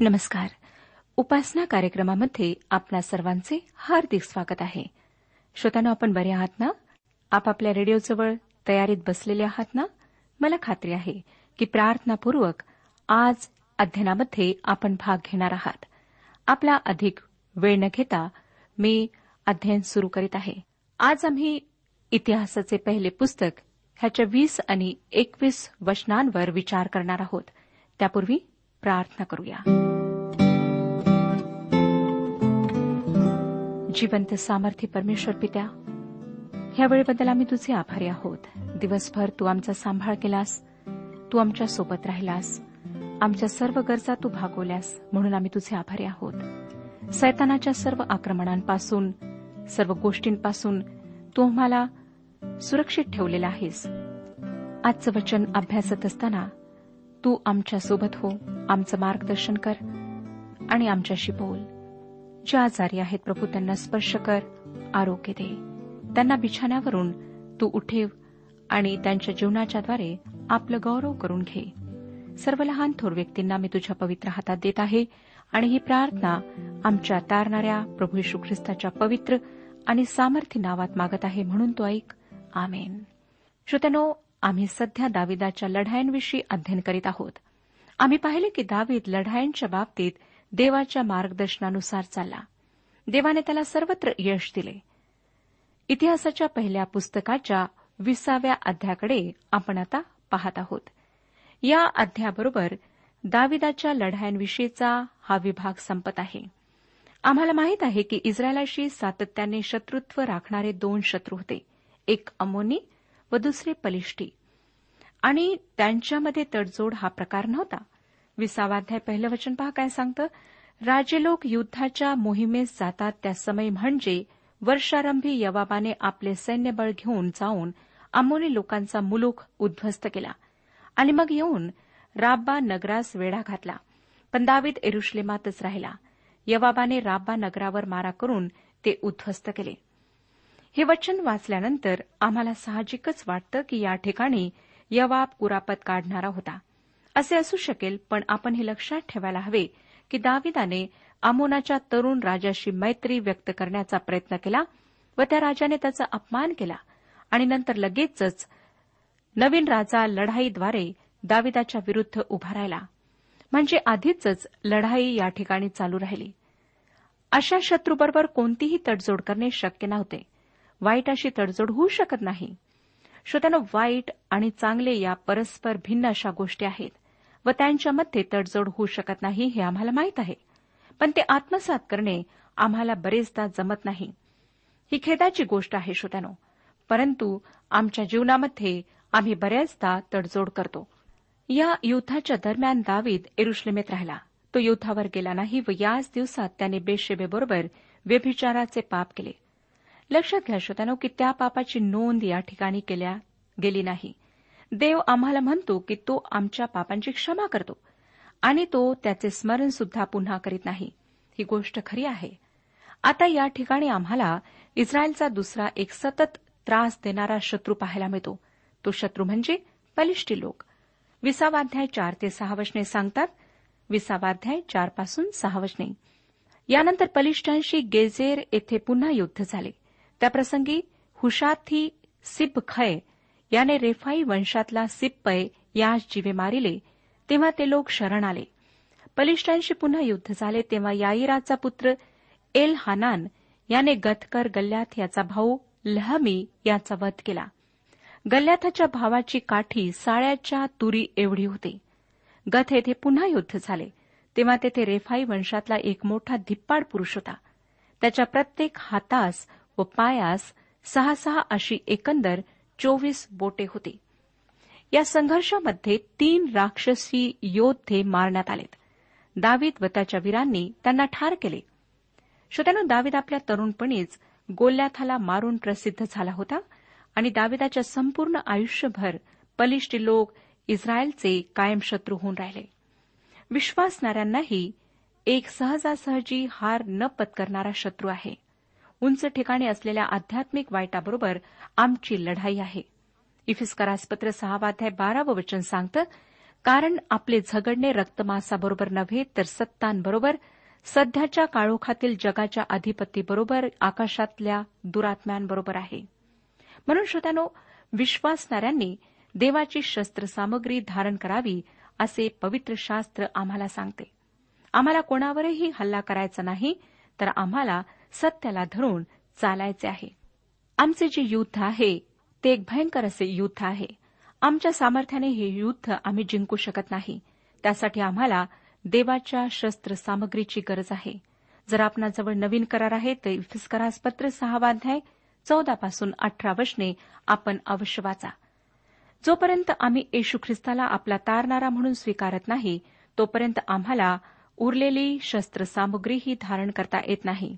नमस्कार. उपासना कार्यक्रमामध्ये आपल्या सर्वांचे हार्दिक स्वागत आहे. श्रोत्यानो आपण बरे आहात ना? आपापल्या रेडिओजवळ तयारीत बसलेले आहात ना? मला खात्री आहे की प्रार्थनापूर्वक आज अध्ययनामध्ये आपण भाग घेणार आहात. आपला अधिक वेळ न घेता मी अध्ययन सुरू करीत आहे. आज आम्ही इतिहासाचे पहिले पुस्तक ह्याच्या वीस आणि एकवीस वचनांवर विचार करणार आहोत. त्यापूर्वी प्रार्थना करूया. जिवंत सामर्थ्य परमेश्वर पित्या ह्या वेळेबद्दल आम्ही तुझे आभारी आहोत. दिवसभर तू आमचा सांभाळ केलास तू आमच्यासोबत राहिलास आमच्या सर्व गरजा तू भागवल्यास म्हणून आम्ही तुझे आभारी आहोत. सैतानाच्या सर्व आक्रमणांपासून सर्व गोष्टींपासून तू आम्हाला सुरक्षित ठेवलेला आहेस. आजचं वचन अभ्यासत असताना तू आमच्यासोबत हो. आमचं मार्गदर्शन कर आणि आमच्याशी बोल. ज्या आजारी आहेत प्रभू त्यांना स्पर्श कर आरोग्य दे. त्यांना बिछाण्यावरून तू उठेव आणि त्यांच्या जीवनाच्याद्वारे आपलं गौरव करून घे. सर्व लहान थोर व्यक्तींना मी तुझ्या पवित्र हातात देत आहे आणि ही प्रार्थना आमच्या तारणाऱ्या प्रभू यशू ख्रिस्ताच्या पवित्र आणि सामर्थ्य नावात मागत आहे म्हणून तो ऐक. आमेन. श्रोत्यानो आम्ही सध्या दाविदाच्या लढायांविषयी अध्ययन करीत आहोत. आम्ही पाहिले की दावीद लढायांच्या बाबतीत देवाच्या मार्गदर्शनानुसार चालला. देवाने त्याला सर्वत्र यश दिले. इतिहासाच्या पहिल्या पुस्तकाच्या विसाव्या अध्याकडे आपण आता पाहत आहोत. या अध्याबरोबर दाविदाच्या लढायांविषयीचा हा विभाग संपत आहे. आम्हाला माहीत आहे की इस्रायलाशी सातत्याने शत्रुत्व राखणारे दोन शत्रू होते. एक अमोनी व दुसरे पलिष्टी. आणि त्यांच्यामध्ये तडजोड हा प्रकार नव्हता. विसावाध्याय पहिलं वचन पहा काय सांगतं? राजे लोक युद्धाच्या मोहिमेस जातात त्या समय म्हणजे वर्षारंभी यवाबाने आपले सैन्यबळ घेऊन जाऊन अमोनी लोकांचा मुलूक उद्ध्वस्त केला. आणि मग येऊन राब्बा नगरास वेढा घातला. पण दावीद एरुश्लेमातच राहिला. यवाबाने राब्बा नगरावर मारा करून ते उद्ध्वस्त केले. हे वचन वाचल्यानंतर आम्हाला साहजिकच वाटतं की या ठिकाणी यवाब कुरापत काढणारा होता. असे असू शकेल पण आपण हे लक्षात ठेवायला हवे की दाविदाने आमोनाच्या तरुण राजाशी मैत्री व्यक्त करण्याचा प्रयत्न केला व त्या राजाने त्याचा अपमान केला आणि नंतर लगेचच नवीन राजा लढाईद्वारे दाविदाच्या विरुद्ध उभा राहिला. म्हणजे आधीच लढाई या ठिकाणी चालू राहिली. अशा शत्रूबरोबर कोणतीही तडजोड करणे शक्य नव्हते. वाईट अशी तडजोड होऊ शकत नाही. श्रोत्यानं वाईट आणि चांगले या परस्पर भिन्न अशा गोष्टी आहेत व त्यांच्यामध्ये तडजोड होऊ शकत नाही हे आम्हाला माहीत आहे. पण ते आत्मसात करणे आम्हाला बरेचदा जमत नाही. ही खेदाची गोष्ट आहे श्रोत्यानो. परंतु आमच्या जीवनामध्ये आम्ही बऱ्याचदा तडजोड करतो. या युद्धाच्या दरम्यान दावीद एरुश्लेमेत राहिला. तो युद्धावर गेला नाही व याच दिवसात त्याने बेशेबेबरोबर व्यभिचाराचे पाप केले. लक्षात घ्या श्रोत्यानो की त्या पापाची नोंद या ठिकाणी केल्या गेली नाही. देव आम्हाला म्हणतो की तो आमच्या पापांची क्षमा करतो आणि तो त्याचे स्मरण सुद्धा पुन्हा करीत नाही. ही गोष्ट खरी आहे. आता या ठिकाणी आम्हाला इस्रायलचा दुसरा एक सतत त्रास देणारा शत्रू पाहायला मिळतो. तो शत्रू म्हणजे बलिष्ठी लोक. विसावाध्याय चार ते सहा वचने सांगतात विसावाध्याय चारपासून सहा वचने. यानंतर पलिष्ठांशी गेजेर येथे पुन्हा युद्ध झाले. त्याप्रसंगी हुशाथी सिप खय याने रेफाई वंशातला सिप्पय यास जीवे मारिले तेव्हा ते लोक शरण आले. पलिष्ठांशी पुन्हा युद्ध झाले तेव्हा याईराचा पुत्र एल हानान याने गथकर गल्ल्याथ याचा भाऊ लहमी याचा वध केला. गल्ल्याथाच्या भावाची काठी साळ्याच्या तुरी एवढी होती. गथ येथे पुन्हा युद्ध झाले तेव्हा तेथे रेफाई वंशातला एक मोठा धिप्पाड पुरुष होता. त्याच्या प्रत्येक हातास व पायास सहा सहा अशी एकंदर चोवीस बोटे होती. या संघर्षामध्ये तीन राक्षसी योद्धे मारण्यात आलेत. दावीद व त्याच्या वीरांनी त्यांना ठार केले. श्रोत्यानं दावीद आपल्या तरुणपणीच गोल्याथाला मारून प्रसिद्ध झाला होता आणि दाविदाच्या संपूर्ण आयुष्यभर बलिष्ठी लोक इस्रायलचे कायम शत्रू होऊन राहिले. विश्वासणाऱ्यांनाही एक सहजासहजी हार न पत्करणारा शत्रू आहे. उंच ठिकाणी असलेल्या आध्यात्मिक वाईटाबरोबर आमची लढाई आहे. इफिस्करासपत्र सहावाध्याय बारावं वचन सांगतं कारण आपले झगडणे रक्तमासाबरोबर नव्हे तर सत्तांबरोबर सध्याच्या काळोखातील जगाच्या अधिपतीबरोबर आकाशातल्या दुरात्म्यांबरोबर आहे. म्हणून श्रोत्यानो विश्वासणाऱ्यांनी देवाची शस्त्रसामग्री धारण करावी असे पवित्र शास्त्र आम्हाला सांगते. आम्हाला कोणावरही हल्ला करायचा नाही तर आम्हाला सत्याला धरून चालायचे आहे. आमचे जे युद्ध आहे ते एक भयंकर असे युद्ध आहे. आमच्या सामर्थ्याने हे युद्ध आम्ही जिंकू शकत नाही. त्यासाठी आम्हाला देवाच्या शस्त्र सामग्रीची गरज आहे. जर आपणाजवळ नवीन करार आहे तर इफिस्करास पत्र सहावाध्याय चौदापासून अठरा वशने आपण अवश्य वाचा. जोपर्यंत आम्ही येशू ख्रिस्ताला आपला तारणारा म्हणून स्वीकारत नाही तोपर्यंत आम्हाला उरलेली शस्त्रसामुग्रीही धारण करता येत नाही.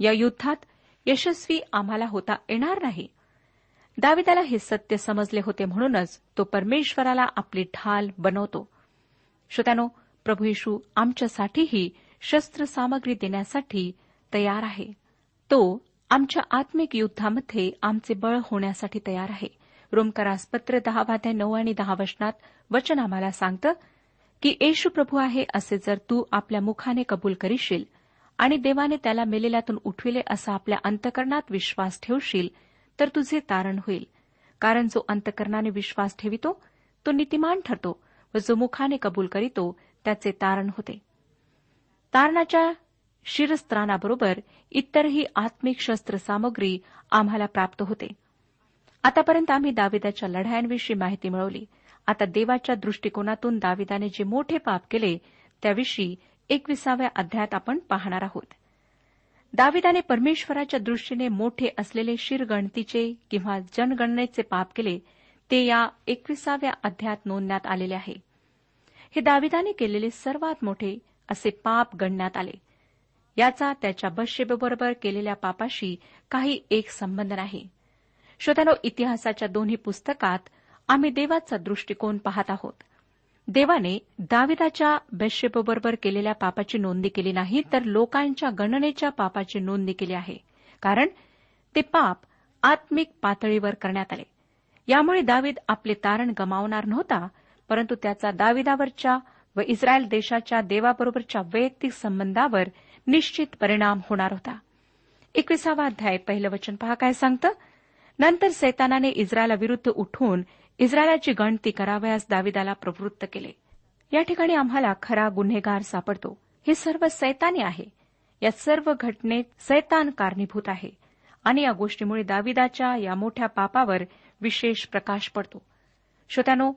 या युद्धात यशस्वी आम्हाला होता येणार नाही. दाविदाला हे सत्य समजले होते म्हणूनच तो परमेश्वराला आपली ढाल बनवतो. श्रोत्यानो प्रभू येशू आमच्यासाठीही शस्त्रसामग्री देण्यासाठी तयार आहे. तो आमच्या आत्मिक युद्धामध्ये आमचे बळ होण्यासाठी तयार आहे. रोमकरास पत्र दहा वाद्या नऊ आणि दहा वचनात वचन आम्हाला सांगतं की येशू प्रभू आहे असे जर तू आपल्या मुखाने कबूल करीशील आणि देवाने त्याला मेलेल्यातून उठविले असा आपल्या अंतकरणात विश्वास ठेवशील तर तुझे तारण होईल. कारण जो अंतकरणाने विश्वास ठेवितो तो नीतिमान ठरतो व जो मुखाने कबूल करीतो त्याचे तारण होते. तारणाच्या शिरस्त्राणाबरोबर इतरही आत्मिक शस्त्रसामग्री आम्हाला प्राप्त होते. आतापर्यंत आम्ही दाविदाच्या लढायांविषयी माहिती मिळवली. आता देवाच्या दृष्टिकोनातून दाविदाने जे मोठे पाप केले त्याविषयी एकविसाव्या अध्यायात आपण पाहणार आहोत. दाविदाने परमेश्वराच्या दृष्टीने मोठे असलेले शिरगणतीचे किंवा जनगणनेचे पाप केले ते या एकविसाव्या अध्यायात नोंदण्यात आलेले आहे. हे दाविदाने केलेले सर्वात मोठे असे पाप गणण्यात आले. याचा त्याच्या बशेबरोबर केलेल्या पापाशी काही एक संबंध नाही. श्रोत्यानो इतिहासाच्या दोन्ही पुस्तकात आम्ही देवाचा दृष्टिकोन पाहत आहोत. देवाने दाविदाच्या बेशेबरोबर केलेल्या पापाची नोंदणी केली नाही तर लोकांच्या गणनेच्या पापाची नोंदणी केली आहे. कारण ते पाप आत्मिक पातळीवर करण्यात आले. यामुळे दावीद आपले तारण गमावणार नव्हता परंतु त्याचा दाविदावरच्या व इस्रायल देशाच्या देवाबरोबरच्या वैयक्तिक संबंधावर निश्चित परिणाम होणार होता. एकविसावा अध्याय पहिलं वचन पहा काय सांगतं? नंतर सैतानाने इस्रायलाविरुद्ध उठून इस्रायलाची गणती करावयास दाविदाला प्रवृत्त केले. या ठिकाणी आम्हाला खरा गुन्हेगार सापडतो. हे सर्व सैतानी आहे. या सर्व घटनेत सैतान कारणीभूत आहे. आणि या गोष्टीमुळे दाविदाच्या या मोठ्या पापावर विशेष प्रकाश पडतो. श्रोत्यानो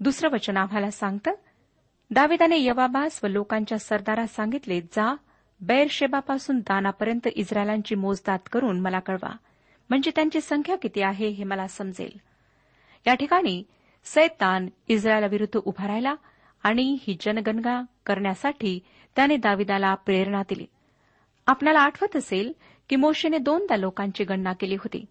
दुसरं वचन आम्हाला सांगतं दाविदाने यवाबास व लोकांच्या सरदारास सांगितले जा बैरशेबापासून दानापर्यंत इस्रायलांची मोजदात करून मला कळवा. म्हणजे त्यांची संख्या किती आहे हे मला समजेल. या ठिकाणी सैतान इस्रायलाविरुद्ध उभा राहिला आणि ही जनगणना करण्यासाठी त्याने दाविदाला प्रेरणा दिली. आपल्याला आठवत असेल की मोशेने दोनदा लोकांची गणना केली होती.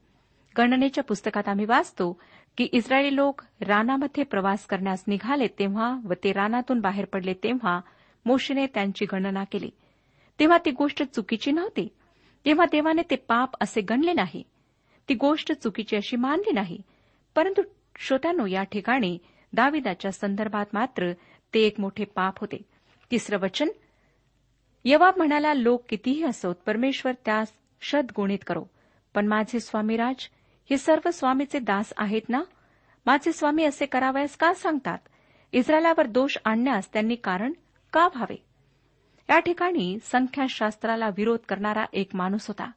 गणनेच्या पुस्तकात आम्ही वाचतो की इस्रायली लोक रानामध्ये प्रवास करण्यास निघाले तेव्हा व ते रानातून बाहेर पडले तेव्हा मोशेने त्यांची गणना केली. तेव्हा ती गोष्ट चुकीची नव्हती. तेव्हा देवाने ते पाप असे गणले नाही. ती गोष्ट चुकीची अशी मानली नाही. परंतु श्रोत्यानो या ठिकाणी दाविदाच्या संदर्भात मात्र ते एक मोठे पाप होते. तिसरं वचन यवाब म्हणाला लोक कितीही असोत परमेश्वर त्यास शतगुणित करो. पण माझे स्वामीराज हे सर्व स्वामीचे दास आहेत ना? माझे स्वामी असे करावयास का सांगतात? इस्रायलावर दोष आणण्यास त्यांनी कारण का व्हावे? या ठिकाणी संख्याशास्त्राला विरोध करणारा एक माणूस होता.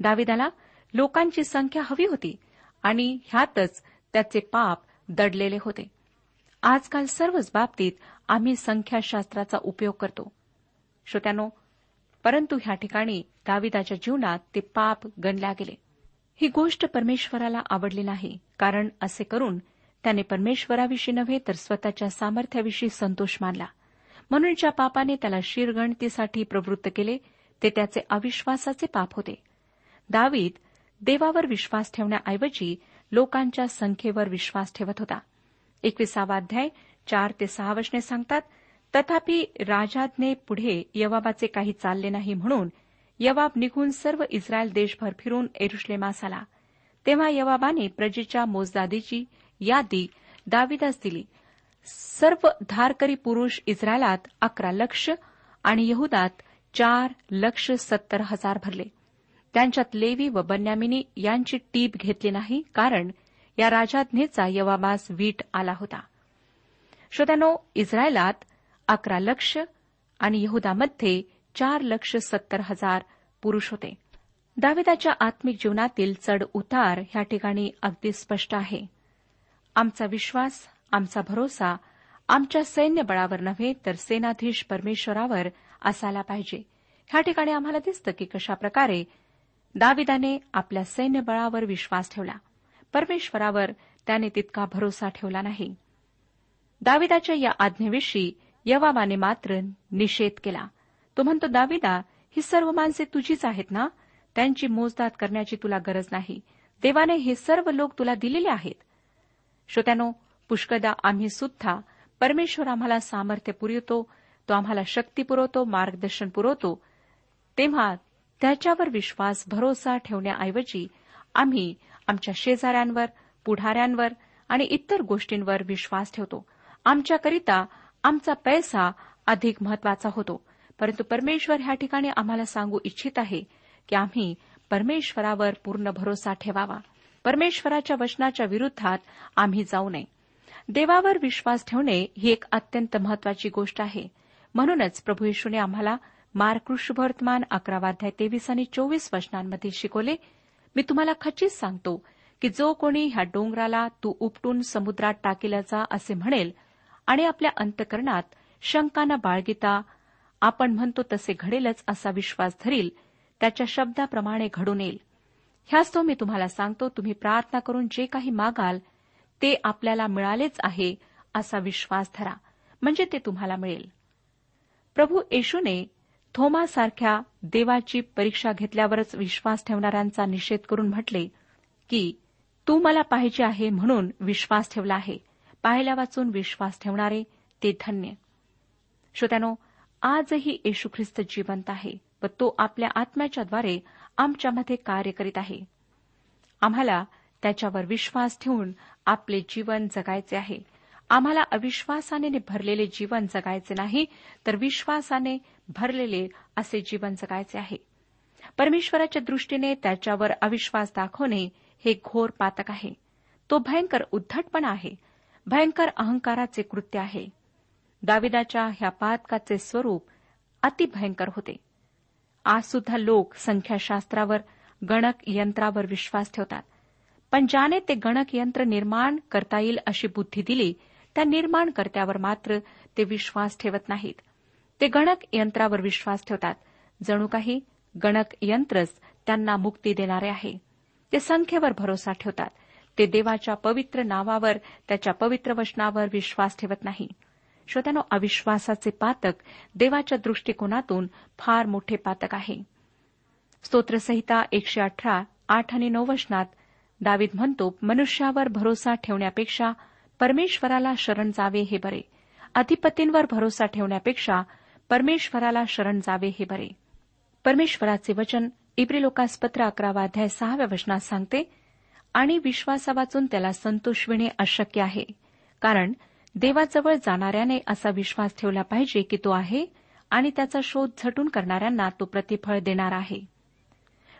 दाविदाला लोकांची संख्या हवी होती आणि ह्यातच त्याचे पाप दडलेले होते. आजकाल सर्वच बाबतीत आम्ही संख्याशास्त्राचा उपयोग करतो. श्रोत्यानो परंतु ह्या ठिकाणी दाविदाच्या जीवनात ते पाप गणल्या गेले. ही गोष्ट परमेश्वराला आवडली नाही कारण असे करून त्याने परमेश्वराविषयी नव्हे तर स्वतःच्या सामर्थ्याविषयी संतोष मानला. म्हणून ज्या पापाने त्याला शिरगणतीसाठी प्रवृत्त केले ते त्याचे अविश्वासाचे पाप होते. दावीद देवावर विश्वास ठेवण्याऐवजी लोकांच्या संख्येवर विश्वास ठेवत होता. एकविसावा अध्याय चार ते सहा वचने सांगतात तथापि राजाज्ञे पुढे यवाबाचे काही चालले नाही म्हणून यवाब निघून सर्व इस्रायल देशभर फिरून एरुश्लेमास आला. तेव्हा यवाबाने प्रजेच्या मोजदादीची यादी दाविदास दिली. सर्व धारकरी पुरुष इस्रायलात अकरा लक्ष आणि यहुदात चार लक्ष सत्तर हजार भरले. त्यांच्यात लेवी व बन्यामिनी यांची टीप घेतली नाही कारण या राजाज्ञेचा यवाबास वीट आला होता. श्रोत्यानो इस्रायलात अकरा लक्ष आणि यहुदामध्ये चार लक्ष सत्तर हजार पुरुष होते. दाविदाच्या आत्मिक जीवनातील चढ उतार ह्या ठिकाणी अगदी स्पष्ट आहे. आमचा विश्वास आमचा भरोसा आमच्या सैन्यबळावर नव्हे तर सेनाधीश परमेश्वरावर असायला पाहिजे. ह्या ठिकाणी आम्हाला दिसतं की कशाप्रकारे दाविदाने आपल्या सैन्यबळावर विश्वास ठेवला. परमेश्वरावर त्याने तितका भरोसा ठेवला नाही. दाविदाच्या या आज्ञेविषयी यवामाने मात्र निषेध केला. तो म्हणतो दाविदा ही सर्व माणसे तुझीच आहेत ना? त्यांची मोजदात करण्याची तुला गरज नाही. देवाने हे सर्व लोक तुला दिलेले आहेत. श्रोत्यानो पुष्कदा आम्ही सुद्धा परमेश्वर आम्हाला सामर्थ्य पुरवतो तो आम्हाला शक्ती पुरवतो मार्गदर्शन पुरवतो तेव्हा त्याच्यावर विश्वास भरोसा ठेवण्याऐवजी आम्ही आमच्या शेजाऱ्यांवर पुढाऱ्यांवर आणि इतर गोष्टींवर विश्वास ठेवतो. आमच्याकरिता आमचा पैसा अधिक महत्त्वाचा होतो. परंतु परमेश्वर ह्या ठिकाणी आम्हाला सांगू इच्छित आहे की आम्ही परमेश्वरावर पूर्ण भरोसा ठेवावा. परमेश्वराच्या वचनाच्या विरुद्धात आम्ही जाऊ नये. देवावर विश्वास ठेवणे ही एक अत्यंत महत्वाची गोष्ट आहे. म्हणूनच प्रभू येशूने आम्हाला मार्कृष्यवर्तमान अकरावाध्याय तेवीस आणि चोवीस वचनांमध्ये शिकवले. मी तुम्हाला खचित सांगतो की जो कोणी ह्या डोंगराला तू उपटून समुद्रात टाकेला जा असे म्हणेल आणि आपल्या अंतकरणात शंकाना बाळगिता आपण म्हणतो तसे घडेलच असा विश्वास धरील त्याच्या शब्दाप्रमाणे घडून येईल. ह्याच तो मी तुम्हाला सांगतो तुम्ही प्रार्थना करून जे काही मागाल ते आपल्याला मिळालेच आहे असा विश्वास धरा म्हणजे ते तुम्हाला मिळेल. प्रभू येशूने थोमासारख्या देवाची परीक्षा घेतल्यावरच विश्वास ठेवणाऱ्यांचा निषेध करून म्हटले की तू मला पाहिजे आहे म्हणून विश्वास ठेवला आहे. पाहिल्या वाचून विश्वास ठेवणारे ते धन्य. श्रोत्यानो आजही येशू ख्रिस्त जिवंत आहे व तो आपल्या आत्म्याच्याद्वारे आमच्यामध्ये कार्य करीत आहे. आम्हाला त्याच्यावर विश्वास ठेवून आपले जीवन जगायचे आहे. आम्हाला अविश्वासाने भरलेले जीवन जगायचे नाही तर विश्वासाने भरलेले असे जीवन जगायचे आहे. परमेश्वराच्या दृष्टीने त्याच्यावर अविश्वास दाखवणे हे घोर पातक आहे. तो भयंकर उद्धटपणा आहे. भयंकर अहंकाराचे कृत्य आहे. दाविदाच्या ह्या पातकाचे स्वरूप अतिभयंकर होते. आज सुद्धा लोक संख्याशास्त्रावर गणक यंत्रावर विश्वास ठेवतात. पण ज्याने ते गणक यंत्र निर्माण करता येईल अशी बुद्धी दिली त्या निर्माणकर्त्यावर मात्र ते विश्वास ठेवत नाहीत. ते गणक यंत्रावर विश्वास ठेवतात. जणू काही गणक यंत्रच त्यांना मुक्ती देणारे आहे. ते संख्येवर भरोसा ठेवतात. ते देवाच्या पवित्र नावावर त्याच्या पवित्र वचनावर विश्वास ठेवत नाही. श्रोत्यानो अविश्वासाचे पातक देवाच्या दृष्टिकोनातून फार मोठे पातक आहे. स्तोत्रसहिता एकशे अठरा आठ आणि नऊ वचनात दावीद म्हणतो मनुष्यावर भरोसा ठेवण्यापेक्षा परमेश्वराला शरण जावे हे बरे. अधिपतींवर भरोसा ठेवण्यापेक्षा परमेश्वराला शरण जावे हे बरे. परमेश्वराचे वचन इब्रिलोकास पत्र अकरावा अध्याय सहाव्या वचनात सांगते आणि विश्वासा वाचून त्याला संतोष विणे अशक्य आहे कारण देवाजवळ जाणाऱ्याने असा विश्वास ठेवला पाहिजे की तो आहे आणि त्याचा शोध झटून करणाऱ्यांना तो प्रतिफळ देणार आहे.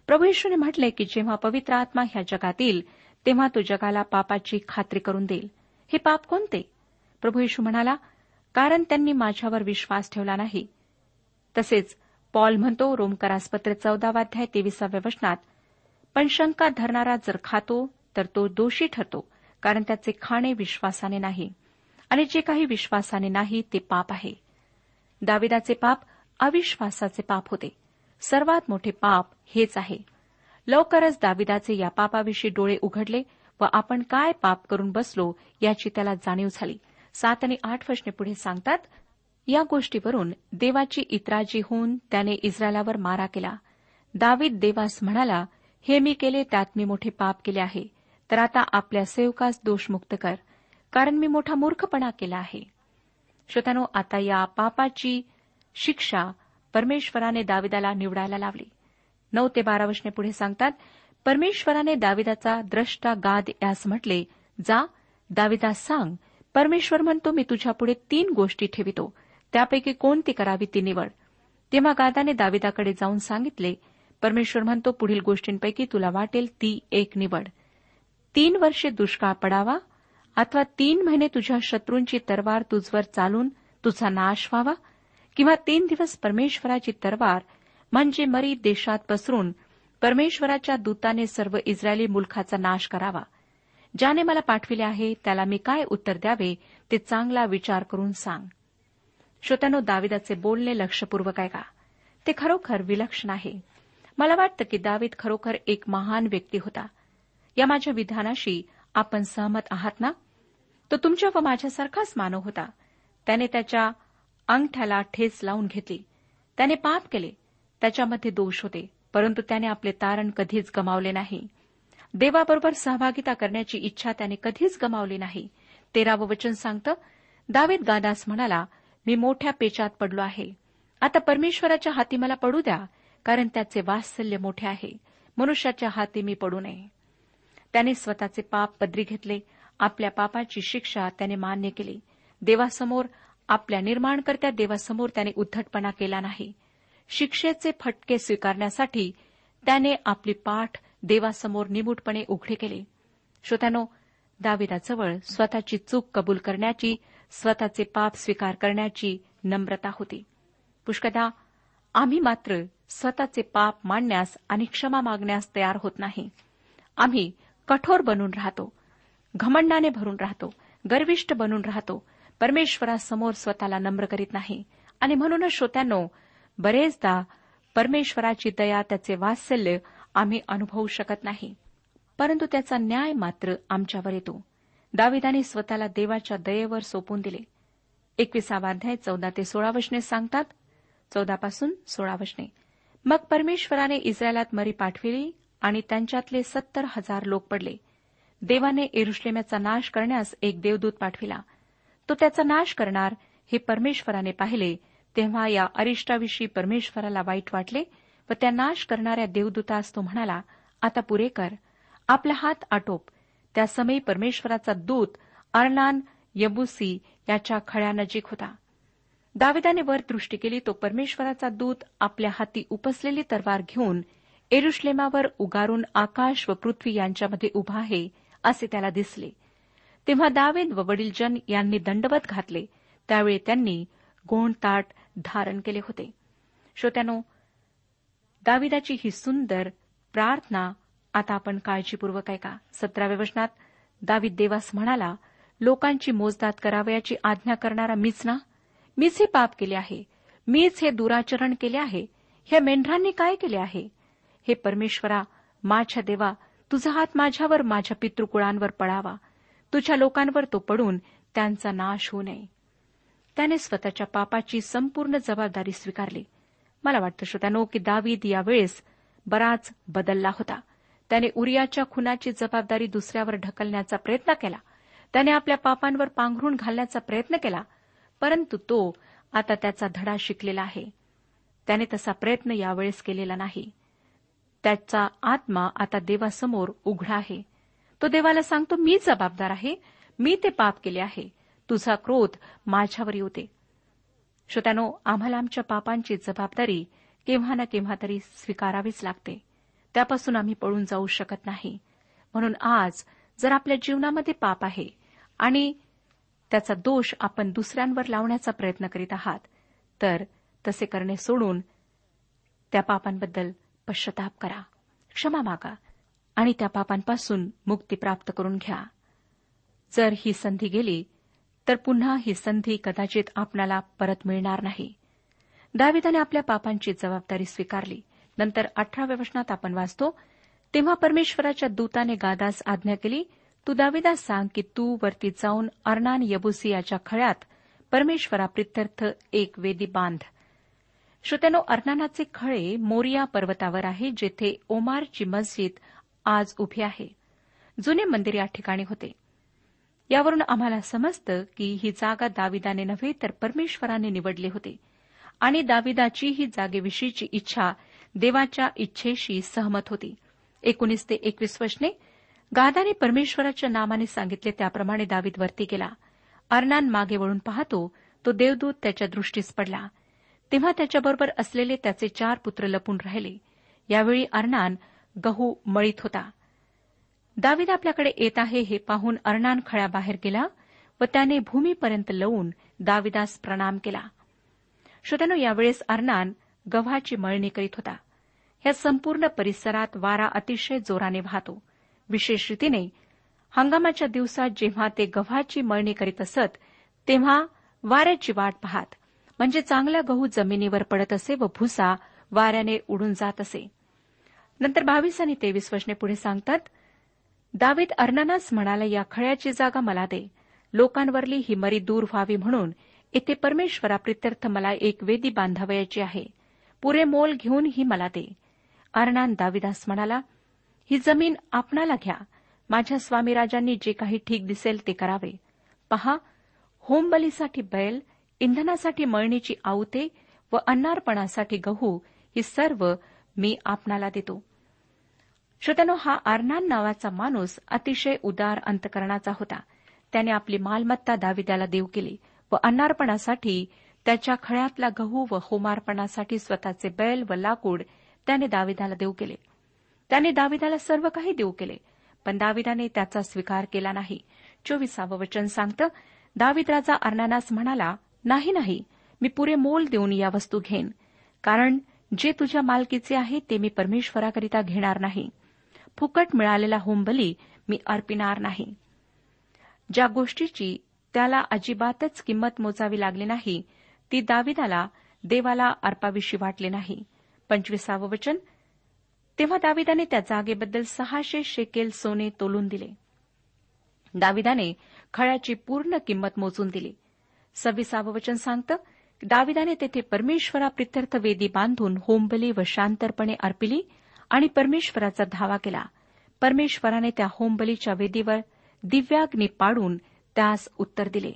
प्रभू येशूने म्हटले की जेव्हा पवित्र आत्मा ह्या जगात येईल तेव्हा तो जगाला पापाची खात्री करून देईल. हे पाप कोणते? प्रभू येशू म्हणाला कारण त्यांनी माझ्यावर विश्वास ठेवला नाही. तसेच पॉल म्हणतो रोमकरासपत्र चौदावाध्याय तेविसाव्या वचनात पण शंका धरणारा जर खातो तर तो दोषी ठरतो कारण त्याचे खाणे विश्वासाने नाही आणि जे काही विश्वासाने नाही ते पाप आहे. दाविदाचे पाप अविश्वासाचे पाप होते. सर्वात मोठे पाप हेच आहे. लवकरच दाविदाचे या पापाविषयी डोळे उघडले व आपण काय पाप करून बसलो याची त्याला जाणीव झाली. सात आणि आठ वचने पुढे सांगतात या गोष्टीवरून देवाची इत्राजी होऊन त्याने इस्रायलावर मारा केला. दावीद देवास म्हणाला हे मी केले त्यात मी मोठे पाप केले आहे. तर आता आपल्या सेवकास दोषमुक्त कर कारण मी मोठा मूर्खपणा केला आहे. श्रोत्यानो आता या पापाची शिक्षा परमेश्वराने दाविदाला निवडायला लावली. नऊ ते बारा वर्षने पुढे सांगतात परमेश्वराने दाविदाचा द्रष्टा गाद यास म्हटले जा दाविदास सांग परमेश्वर म्हणतो मी तुझ्यापुढे तीन गोष्टी ठेवितो. त्यापैकी कोणती करावी ती निवड. तेव्हा गादाने दाविदाकडे जाऊन सांगितले परमेश्वर म्हणतो पुढील गोष्टींपैकी तुला वाटेल ती एक निवड. तीन वर्षे दुष्काळ पडावा अथवा तीन महिने तुझ्या शत्रूंची तरवार तुझवर चालून तुझा नाश व्हावा किंवा तीन दिवस परमेश्वराची तरवार म्हणजे मरी देशात पसरून परमेश्वराच्या दूताने सर्व इस्रायली मुलखाचा नाश करावा. ज्याने मला पाठविले आहे त्याला मी काय उत्तर द्यावे ते चांगला विचार करून सांग. श्रोत्यानो दाविदाचे बोलणे लक्षपूर्वक आहे का ते खरोखर विलक्षण आहे. मला वाटतं की दावीद खरोखर एक महान व्यक्ती होता. या माझ्या विधानाशी आपण सहमत आहात ना? तो तुमच्या व माझ्यासारखाच मानव होता. त्याने त्याच्या अंगठ्याला ठेच लावून घेतली. त्याने पाप केले. त्याच्यामध्ये दोष होते परंतु त्याने आपले तारण कधीच गमावले नाही. देवाबरोबर सहभागिता करण्याची इच्छा त्याने कधीच गमावली नाही. तेरावं वचन सांगतं दावेद गादास म्हणाला मी मोठ्या पेचात पडलो आहे. आता परमेश्वराच्या हाती मला पडू द्या कारण त्याचे वात्सल्य मोठे आहे. मनुष्याच्या हाती मी पडू नये. त्याने स्वतःचे पाप पदरी घेतले. आपल्या पापाची शिक्षा त्याने मान्य केली. देवासमोर आपल्या निर्माणकर्त्या देवासमोर त्याने उद्धटपणा केला नाही. शिक्षेचे फटके स्वीकारण्यासाठी त्याने आपली पाठ देवासमोर निमूटपणे उघडे केले. श्रोत्यानो दाविदाजवळ स्वतःची चूक कबूल करण्याची स्वतःचे पाप स्वीकार करण्याची नम्रता होती. पुष्कदा आम्ही मात्र स्वतःचे पाप मांडण्यास आणि क्षमा मागण्यास तयार होत नाही. आम्ही कठोर बनून राहतो घमंडाने भरून राहतो गर्विष्ठ बनून राहतो परमेश्वरासमोर स्वतःला नम्र करीत नाही. आणि म्हणूनच श्रोत्यांनो बरेचदा परमेश्वराची दया त्याचे वात्सल्य आम्ही अनुभवू शकत नाही. परंतु त्याचा न्याय मात्र आमच्यावर येतो. दाविदाने स्वतःला देवाच्या दयेवर सोपून दिले. एकविसावाध्याय चौदा ते सोळा वशने सांगतात चौदापासून सोळा वशने मग परमेश्वराने इस्रायलात मरी पाठविली आणि त्यांच्यातले सत्तर हजार लोक पडले. देवाने एरुश्लेम्याचा नाश करण्यास एक देवदूत पाठविला. तो त्याचा नाश करणार हे परमेश्वराने पाहिले तेव्हा या अरिष्टाविषयी परमेश्वराला वाईट वाटले व त्या नाश करणाऱ्या देवदूतास तो म्हणाला आता पुरे कर आपला हात आटोप. त्या समयी परमेश्वराचा दूत अर्नान यबुसी याच्या खळ्यानजीक होता. दाविदाने वर दृष्टी केली तो परमेश्वराचा दूत आपल्या हाती उपसलेली तरवार घेऊन एरुश्लेमावर उगारून आकाश व पृथ्वी यांच्यामध्ये उभा आहे असे त्याला दिसले. तेव्हा दावेद व वडीलजन यांनी दंडवत घातले. त्यावेळी त्यांनी गोंडताट धारण केले होते. श्रोत्यानो दाविदाची ही सुंदर प्रार्थना आता आपण काळजीपूर्वक ऐका. सतराव्या वचनात दावीद देवास म्हणाला लोकांची मोजदात करावयाची आज्ञा करणारा मीच ना? मीच हे पाप केले आहे. मीच हे दुराचरण केले आहे. ह्या मेंढरांनी काय केले आहे? हे परमेश्वरा माझ्या देवा तुझा हात माझ्यावर माझ्या पितृकुळांवर पडावा तुझ्या लोकांवर तो पडून त्यांचा नाश होऊ नये. त्याने स्वतःच्या पापाची संपूर्ण जबाबदारी स्वीकारली. मला वाटतं श्रोत्यानो की दावीद यावेळेस बराच बदलला होता. त्याने उरियाच्या खुनाची जबाबदारी दुसऱ्यावर ढकलण्याचा प्रयत्न केला. त्याने आपल्या पापांवर पांघरून घालण्याचा प्रयत्न केला परंतु तो आता त्याचा धडा शिकलेला आहे. त्याने तसा प्रयत्न यावेळेस केलेला नाही. त्याचा आत्मा आता देवासमोर उघडा आहे. तो देवाला सांगतो मी जबाबदार आहे. मी ते पाप केले आहे. तुझा क्रोध माझ्यावर येते श्रोत्यानो आम्हाला आमच्या पापांची जबाबदारी केव्हा ना केव्हा तरी स्वीकारावीच लागते. त्यापासून आम्ही पळून जाऊ शकत नाही. म्हणून आज जर आपल्या जीवनामध्ये पाप आहे आणि त्याचा दोष आपण दुसऱ्यांवर लावण्याचा प्रयत्न करीत आहात तर तसे करणे सोडून त्या पापांबद्दल पश्चाताप करा. क्षमा मागा आणि त्या पापांपासून मुक्ती प्राप्त करून घ्या. जर ही संधी गेली तर पुन्हा ही संधी कदाचित आपणाला परत मिळणार नाही. दाविदाने आपल्या पापांची जबाबदारी स्वीकारली. नंतर अठराव्या वचनात आपण वाचतो तेव्हा परमेश्वराच्या दूताने गादास आज्ञा केली तू दाविदास सांग की तू वरती जाऊन अर्नान यबुसी याच्या खळ्यात परमेश्वरा प्रित्यर्थ एक वेदी बांध. श्रोत्यानो अर्नानाचे खळे मोरिया पर्वतावर आहे जेथे ओमारची मस्जिद आज उभी आहे. जुने मंदिर या ठिकाणी होते. यावरून आम्हाला समजतं की ही जागा दाविदाने नव्हे तर परमेश्वराने निवडले होते. आणि दाविदाची ही जागेविषयीची इच्छा देवाच्या इच्छेशी सहमत होती. एकोणीस ते एकवीस वचने गादाने परमेश्वराच्या नामाने सांगितले त्याप्रमाणे दावीद वरती गेला. अर्नान मागे वळून पाहतो तो देवदूत त्याच्या दृष्टीस पडला. तेव्हा त्याच्याबरोबर असलेले त्याचे चार पुत्र लपून राहिले. यावेळी अर्नान गहू मळीत होता. दावीद आपल्याकडे येत आहे हे पाहून अर्णान खळ्याबाहेर गेला व त्याने भूमीपर्यंत लवून दाविदास प्रणाम केला. श्रोत्यानो यावेळेस अर्नान गव्हाची मळणी करीत होता. या संपूर्ण परिसरात वारा अतिशय जोराने वाहतो. विशेष रीतीने हंगामाच्या दिवसात जेव्हा ते गव्हाची मळणी करीत असत तेव्हा वाऱ्याची वाट पाहत म्हणजे चांगला गहू जमिनीवर पडत असे व भुसा वाऱ्याने उडून जात असे. नंतर बावीस आणि तेवीस वचने पुढे सांगतात दावीद अर्नानास म्हणाला या खळ्याची जागा मला दे. लोकांवरली ही मरी दूर व्हावी म्हणून इथे परमेश्वराप्रित्यर्थ मला एक वेदी बांधावयाची आहे. पुरे मोल घेऊन ही मला दे. अर्णान दाविदास म्हणाला ही जमीन आपणाला घ्या. माझ्या स्वामी राजांनी जे काही ठीक दिसेल ते करावे. पहा होमबलीसाठी बैल इंधनासाठी मळणीची आवते व अन्नार्पणासाठी गहू ही सर्व मी आपणाला देतो. श्रोत्यानो हा आर्नान नावाचा माणूस अतिशय उदार अंतकरणाचा होता. त्याने आपली मालमत्ता दाविद्याला देऊ केली व अन्नार्पणासाठी त्याच्या खळ्यातला गहू व होमार्पणासाठी स्वतःचे बैल व लाकूड त्याने दाविदाला देऊ केले. त्याने दाविदाला सर्व काही देऊ केले पण दाविदाने त्याचा स्वीकार केला नाही. चोवीसावं वचन सांगतं दाविद राजा अर्नानास म्हणाला नाही नाही मी पुरे मोल देऊन या वस्तू घेईन. कारण जे तुझ्या मालकीचे आहे ते मी परमेश्वराकरिता घेणार नाही. फुकट मिळालेला होमबली मी अर्पिणार नाही. ज्या गोष्टीची त्याला अजिबातच किंमत मोजावी लागली नाही ती दाविदाला देवाला अर्पाविषयी वाटले नाही. पंचवीसावं वचन तेव्हा दाविदाने त्या जागेबद्दल सहाशे शेकेल सोने तोलून दिले. दाविदाने खळ्याची पूर्ण किंमत मोजून दिली. सव्वीसावं वचन सांगतं दाविदाने तेथे परमेश्वरा प्रित्यर्थ वेदी बांधून होंबली व शांतरपणे अर्पिली आणि परमेश्वराचा धावा केला. परमेश्वराने त्या होमबलीच्या वेदीवर दिव्याग्नी पाडून त्यास उत्तर दिले.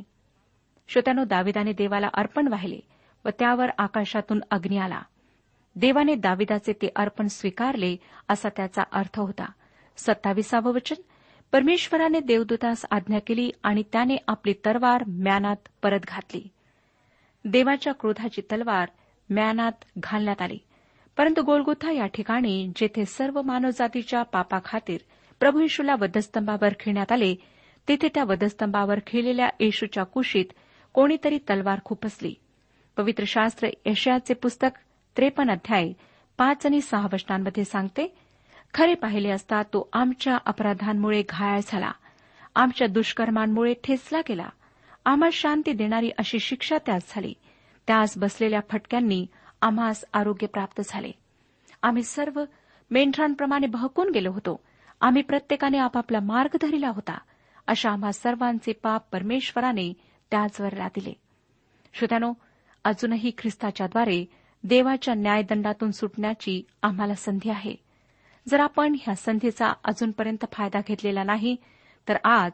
श्रोत्यानो दाविदाने देवाला अर्पण वाहिले व त्यावर आकाशातून अग्नी आला. देवाने दाविदाचे ते अर्पण स्वीकारले असा त्याचा अर्थ होता. सत्ताविसावं वचन. परमेश्वराने देवदूतास आज्ञा केली आणि त्याने आपली तलवार म्यानात परत घातली. देवाच्या क्रोधाची तलवार म्यानात घालण्यात आली. परंतु गोलगुथा या ठिकाणी जेथे सर्व मानवजातीच्या पापाखातीर प्रभू येशूला वधस्तंभावर खिळण्यात आले तेथे त्या वधस्तंभावर खिळलेल्या येशूच्या कुशीत कोणीतरी तलवार खुपसली. पवित्र शास्त्र यशयाचे पुस्तक त्रेपन्न अध्याय पाच आणि सहा वचनांमध्ये सांगते खरे पाहिले असता तो आमच्या अपराधांमुळे घायाळ झाला. आमच्या दुष्कर्मांमुळे ठेचला गेला. आम्हा शांती देणारी अशी शिक्षा त्यास झाली. त्यास बसलेल्या फटक्यांनी आम्हास आरोग्य प्राप्त झाले. आम्ही सर्व मेंढरांप्रमाणे बहकून गेलो होतो. आम्ही प्रत्येकाने आपापला मार्ग धरिला होता. अशा आम्हा सर्वांचे पाप परमेश्वराने त्याचवर दिले श्रोत्यानो अजूनही ख्रिस्ताच्याद्वारे देवाच्या न्यायदंडातून सुटण्याची आम्हाला संधी आहे. जर आपण ह्या संधीचा अजूनपर्यंत फायदा घेतलेला नाही तर आज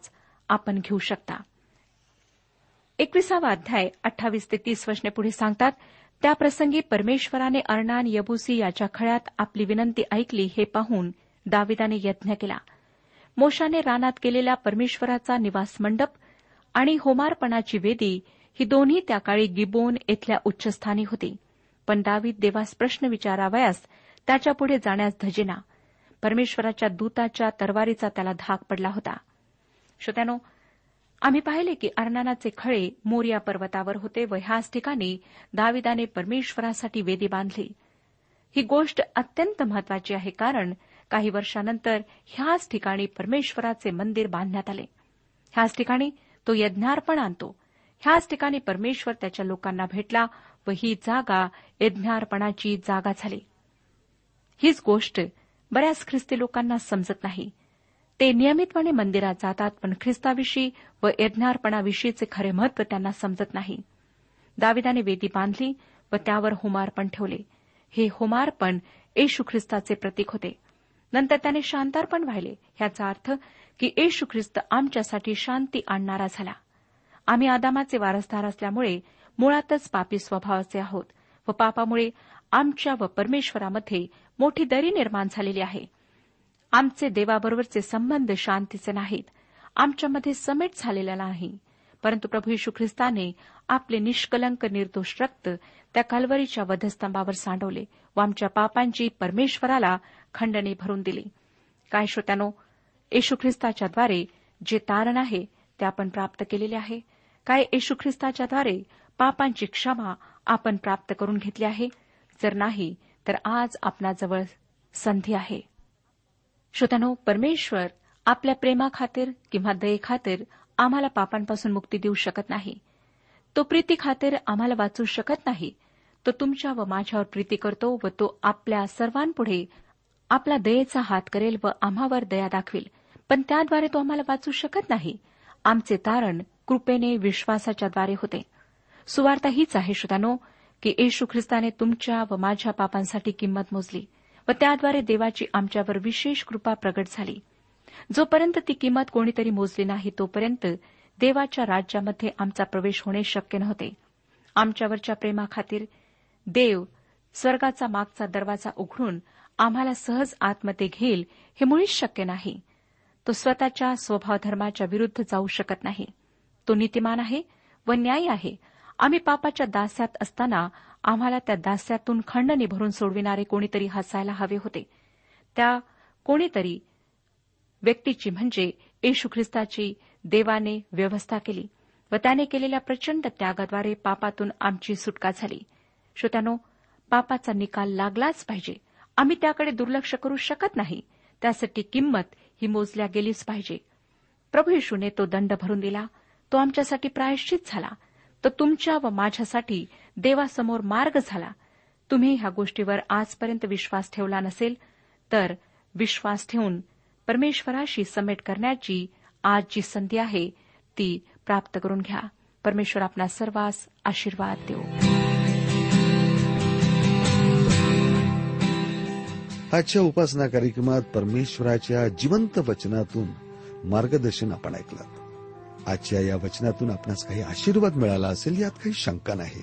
आपण घेऊ शकता. एकविसावा अध्याय अठ्ठावीस ते तीस वर्षने पुढे सांगतात त्या प्रसंगी परमेश्वराने अर्णान यबुसी याच्या खळ्यात आपली विनंती ऐकली हे पाहून दाविदाने यज्ञ केला. मोशाने रानात केलेला परमेश्वराचा निवास मंडप आणि होमारपणाची वेदी ही दोन्ही त्या काळी गिबोन इथल्या उच्चस्थानी होती. पण दावीद देवास प्रश्न विचारावयास त्याच्यापुढे जाण्यास धजिना. परमेश्वराच्या दूताच्या तरवारीचा त्याला धाक पडला होता. श्रोत्यानो आम्ही पाहिले की अर्नानाचे खळे मोरिया पर्वतावर होते व ह्याच ठिकाणी दाविदाने परमेश्वरासाठी वेदी बांधली. ही गोष्ट अत्यंत महत्वाची आहे कारण काही वर्षानंतर ह्याच ठिकाणी परमेश्वराचे मंदिर बांधण्यात आले. ह्याच ठिकाणी तो यज्ञार्पण आणतो. ह्याच ठिकाणी परमेश्वर त्याच्या लोकांना भेटला व ही जागा यज्ञार्पणाची जागा झाली. हीच गोष्ट बऱ्याच ख्रिस्ती लोकांना समजत नाही. ते नियमितपणे मंदिरात जातात पण ख्रिस्ताविषयी व यज्ञार्पणाविषयीचे खरे महत्त्व त्यांना समजत नाही. दाविदाने वेदी बांधली व त्यावर होमार्पण ठेवले. हे होमार्पण येशू ख्रिस्ताचे प्रतीक होते. नंतर त्याने शांतार्पण व्हायले. ह्याचा अर्थ की येशू ख्रिस्त आमच्यासाठी शांती आणणारा झाला. आम्ही आदामाचे वारसदार असल्यामुळे मुळातच पापी स्वभावाचे आहोत व पापामुळे आमच्या व परमेश्वरामध्ये मोठी दरी निर्माण झालेली आहे. आमचे देवाबरोबरचे संबंध शांतीचे नाहीत. आमच्यामध्ये समेट झालेला नाही. परंतु प्रभू यशू ख्रिस्ताने आपले निष्कलंक निर्दोष रक्त त्या कालवरीच्या वधस्तंभावर सांडवले व आमच्या पापांची परमेश्वराला खंडणी भरून दिली. काय श्रोत्यानो येशू ख्रिस्ताच्याद्वारे जे तारण आहे ते आपण प्राप्त केलेले आहे. काय येशू ख्रिस्ताच्याद्वारे पापांची क्षमा आपण प्राप्त करून घेतली आहे? जर नाही तर आज आपणाजवळ संधी आहे. श्रोत्यानो परमेश्वर आपल्या प्रेमाखातीर किंवा दयेखातीर आम्हाला पापांपासून मुक्ती देऊ शकत नाही. तो प्रीती खातीर आम्हाला वाचू शकत नाही. तो तुमच्या व माझ्यावर प्रीती करतो व तो आपल्या सर्वांपुढे आपला दयेचा हात करेल व आम्हावर दया दाखवेल. पण त्याद्वारे तो आम्हाला वाचू शकत नाही. आमचे तारण कृपेने विश्वासाच्याद्वारे होते. सुवार्ता हीच आहे श्रोतानो की येशू ख्रिस्ताने तुमच्या व माझ्या पापांसाठी किंमत मोजली. व त्याद्वारे देवाची आमच्यावर विशेष कृपा प्रगट झाली. जोपर्यंत ती किंमत कोणीतरी मोजली नाही तोपर्यंत देवाच्या राज्यामध्ये आमचा प्रवेश होणे शक्य नव्हते. आमच्यावरच्या प्रेमाखातीर देव स्वर्गाचा मागचा दरवाजा उघडून आम्हाला सहज आतमध्ये घेईल हे मुळीच शक्य नाही. तो स्वतःच्या स्वभावधर्माच्या विरुद्ध जाऊ शकत नाही. तो नीतिमान आहे व न्यायी आहे. आम्ही पापाच्या दास्यात असताना आम्हाला त्या दास्यातून खंडणी भरून सोडविणारे कोणीतरी हसायला हवे होते. त्या कोणीतरी व्यक्तीची म्हणजे येशू ख्रिस्ताची देवाने व्यवस्था केली व त्याने केलेल्या प्रचंड त्यागाद्वारे पापातून आमची सुटका झाली. श्रोत्यानो पापाचा निकाल लागलाच पाहिजे. आम्ही त्याकडे दुर्लक्ष करू शकत नाही. त्यासाठी किंमत ही मोजल्या गेलीच पाहिजे. प्रभू येशूने तो दंड भरून दिला. तो आमच्यासाठी प्रायश्चित झाला. तो तुमच्या व माझ्यासाठी देवासमोर मार्ग झाला. तुम्ही ह्या गोष्टीवर आजपर्यंत विश्वास ठेवला नसेल तर विश्वास ठेवून परमेश्वराशी समेट करण्याची आज जी संधी आहे ती प्राप्त करून घ्या. परमेश्वर आपला सर्वांस आशीर्वाद देऊ. आजच्या उपासना कार्यक्रमात परमेश्वराच्या जिवंत वचनातून मार्गदर्शन आपण ऐकलं. आजच्या या वचनातून आपणास काही आशीर्वाद मिळाला असेल यात काही शंका नाही.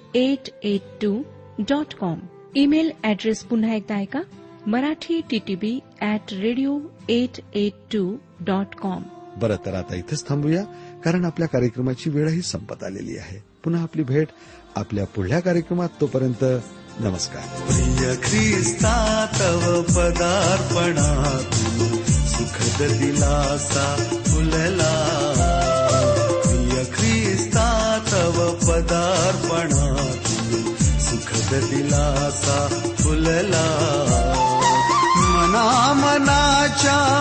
eight eight two dot com email address पुन्हा एकदा ऐका. Marathi T T B at radio eight eight two dot com बरं तर आता इथंच थांबूया कारण आपल्या कार्यक्रमाची वेळही संपत आलेली आहे. पुन्हा आपली भेट आपल्या पुढल्या कार्यक्रमात तोपर्यंत नमस्कार. प्रिय ख्रिस्ता तव पदार्पणात सुखद दिलासा फुलला. प्रिय ख्रिस्ता तव पदार्पणात सुखद दिलासा फुलला. मना मनाच्या